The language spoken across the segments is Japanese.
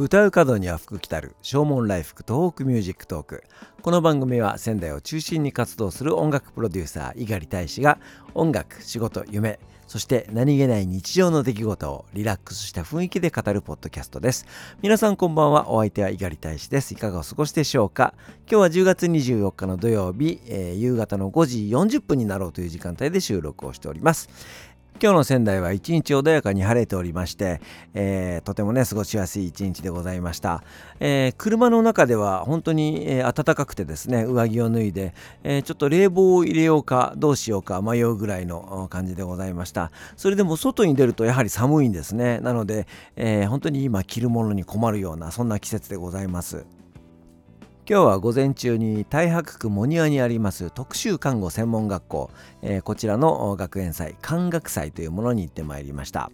歌う門には福来たる唱門来福 TOHOKU MUSIC TALK。この番組は仙台を中心に活動する音楽プロデューサー猪狩大使が音楽仕事夢そして何気ない日常の出来事をリラックスした雰囲気で語るポッドキャストです。皆さんこんばんはお相手は猪狩大使です。いかがお過ごしでしょうか？今日は10月24日の土曜日、えー、夕方の5時40分になろうという時間帯で収録をしております。今日の仙台は一日穏やかに晴れておりまして、えー、とてもね過ごしやすい一日でございました、えー、車の中では本当に、えー、暖かくてですね上着を脱いで、えちょっと冷房を入れようかどうしようか迷うぐらいの感じでございました。それでも外に出るとやはり寒いんですね。なので、え本当に今着るものに困るようなそんな季節でございます。今日は午前中に太白区モニアにあります特殊看護専門学校、えー、こちらの学園祭看学祭というものに行ってまいりました、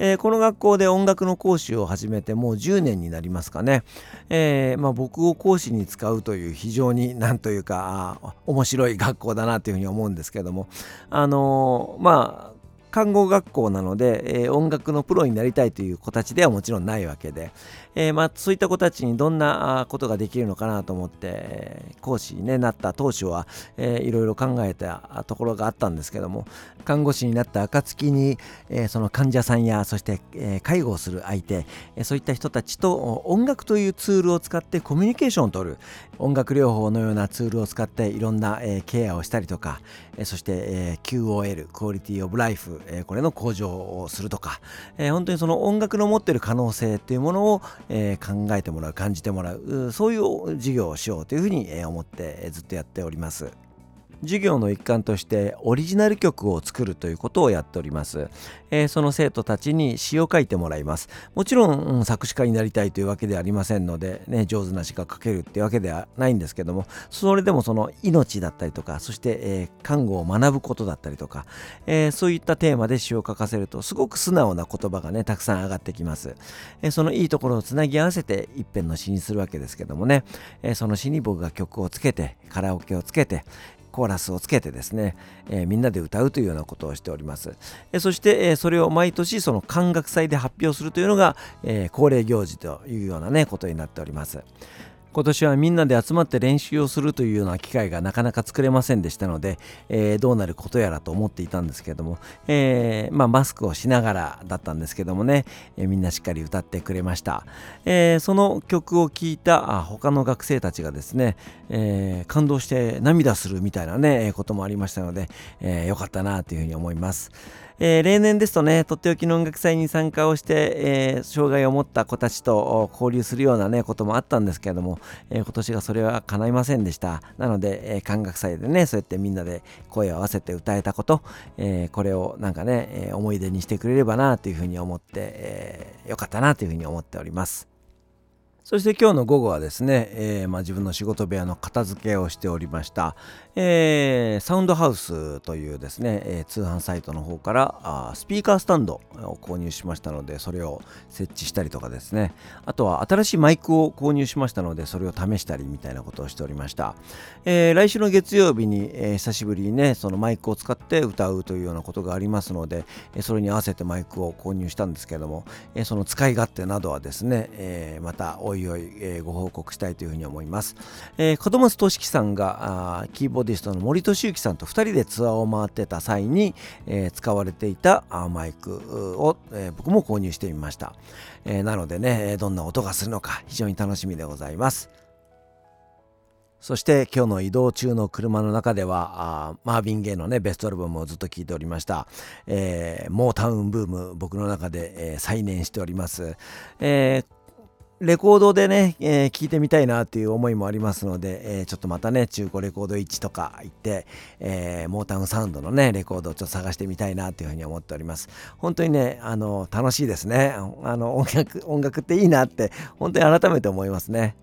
えー、この学校で音楽の講師を始めてもう10年になりますかね、えー、まあ、僕を講師に使うという非常になんというか面白い学校だなというふうに思うんですけども。あのまあ看護学校なので、えー、音楽のプロになりたいという子たちではもちろんないわけで、えー、まあ、そういった子たちにどんなことができるのかなと思って、講師に、なった当初は、えー、いろいろ考えたところがあったんですけども看護師になった暁に、えー、その患者さんやそして、えー、介護をする相手、えー、そういった人たちと音楽というツールを使ってコミュニケーションを取る音楽療法のようなツールを使っていろんな、えー、ケアをしたりとか、えー、そして、えー、QOL クオリティオブライフえー、これの向上をするとか、えー、本当にその音楽の持ってる可能性っていうものを、えー、考えてもらう感じてもらうそういう授業をしようというふうに思ってずっとやっております。授業の一環としてオリジナル曲を作るということをやっております、えー、その生徒たちに詩を書いてもらいます。もちろん、うん、作詞家になりたいというわけではありませんので、ね、上手な詩が書けるっていうわけではないんですけどもそれでもその命だったりとかそして、えー、看護を学ぶことだったりとか、えー、そういったテーマで詩を書かせるとすごく素直な言葉がねたくさん上がってきます、えそのいいところをつなぎ合わせて一編の詩にするわけですけどもね、えその詩に僕が曲をつけてカラオケをつけて、コーラスをつけてですね、えー、みんなで歌うというようなことをしております。えー、そして、えー、それを毎年その感学祭で発表するというのが、え恒例行事というようなねことになっております。今年はみんなで集まって練習をするというような機会がなかなか作れませんでしたので、えー、どうなることやらと思っていたんですけども、えー、まあ、マスクをしながらだったんですけどもね、えー、みんなしっかり歌ってくれました、えその曲を聴いた他の学生たちがですね、え感動して涙するみたいなねこともありましたので、えよかったなというふうに思います。えー、例年ですとね、とっておきの音楽祭に参加をして、えー、障害を持った子たちと交流するようなね、こともあったんですけれども、えー、今年がそれは叶いませんでした。なので、えー、感覚祭でね、そうやってみんなで声を合わせて歌えたこと、えー、これをなんかね、えー、思い出にしてくれればなというふうに思って、えー、よかったなというふうに思っております。そして今日の午後はですね、えー、まあ、自分の仕事部屋の片付けをしておりました、えー、サウンドハウスというですね、えー、通販サイトの方からあスピーカースタンドを購入しましたのでそれを設置したりとかですね。あとは新しいマイクを購入しましたのでそれを試したりみたいなことをしておりました、え来週の月曜日に、え久しぶりにねそのマイクを使って歌うというようなことがありますので、えそれに合わせてマイクを購入したんですけども、えその使い勝手などはですね、えまたおいおい、えー、ご報告したいというふうに思います。えー、子供としきさんがあキーボーディストの森俊之さんと2人でツアーを回ってた際に、えー、使われていたマイクを、えー、僕も購入してみました。えー、なのでね、どんな音がするのか非常に楽しみでございます。そして今日の移動中の車の中ではあマービン・ゲイのねベストアルバムをずっと聴いておりました、えー、モータウンブーム僕の中で、えー、再燃しております、えー、レコードでね、えー、聞いてみたいなっていう思いもありますので、えー、ちょっとまたね、中古レコード1とか行って、えー、モータウンサウンドのね、レコードをちょっと探してみたいなというふうに思っております。本当にね、あの、楽しいですね。あの、音楽、音楽っていいなって、本当に改めて思いますね。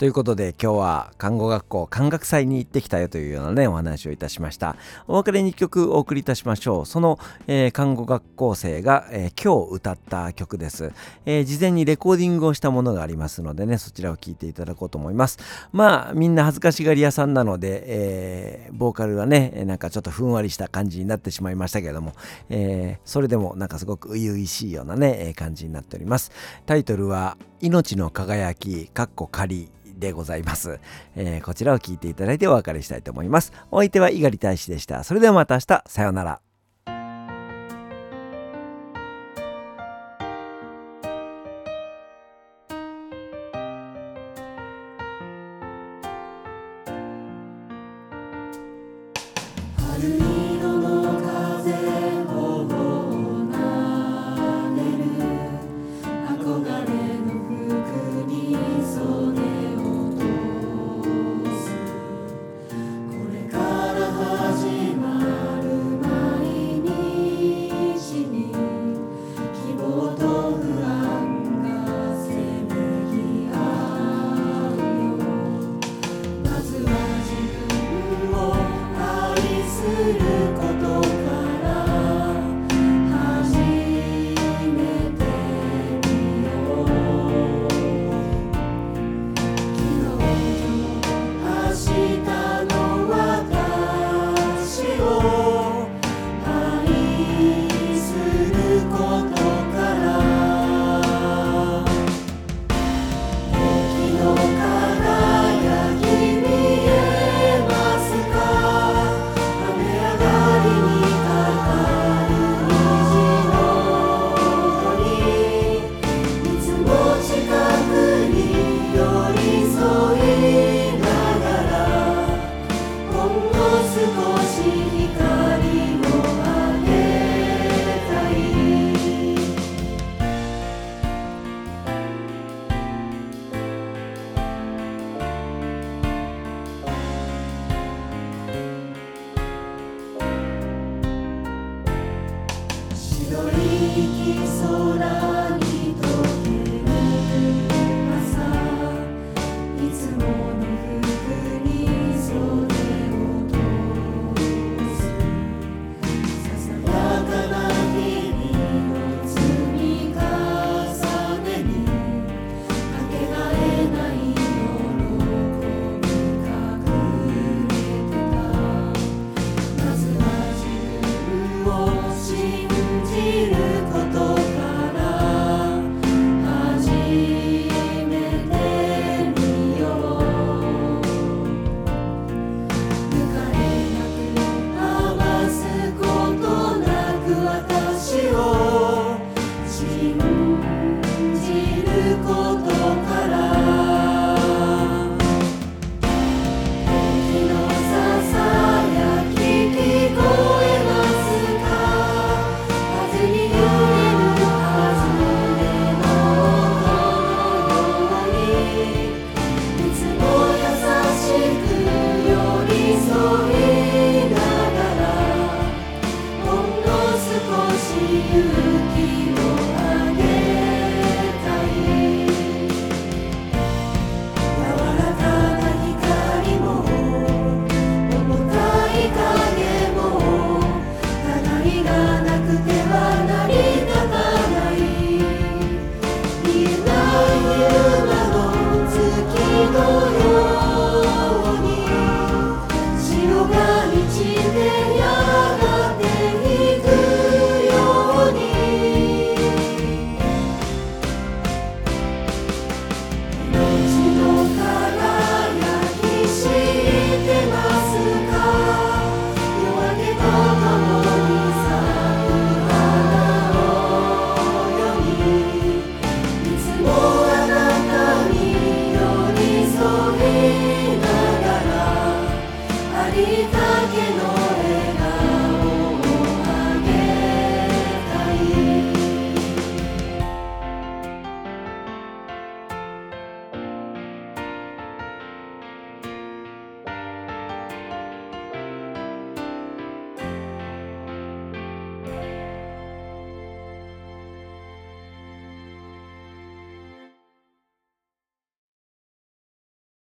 ということで今日は看護学校看学祭に行ってきたよというようなねお話をいたしました。お別れに曲お送りいたしましょう。その、えー、看護学校生が、えー、今日歌った曲です、えー、事前にレコーディングをしたものがありますのでねそちらを聴いていただこうと思います。まあみんな恥ずかしがり屋さんなので、えボーカルはねなんかちょっとふんわりした感じになってしまいましたけども、えそれでもなんかすごく初々しいようなね感じになっております。タイトルは命の輝きかっこ仮でございます、えー、こちらを聞いていただいてお別れしたいと思います。お相手は猪狩大使でした。それではまた明日。さようなら。り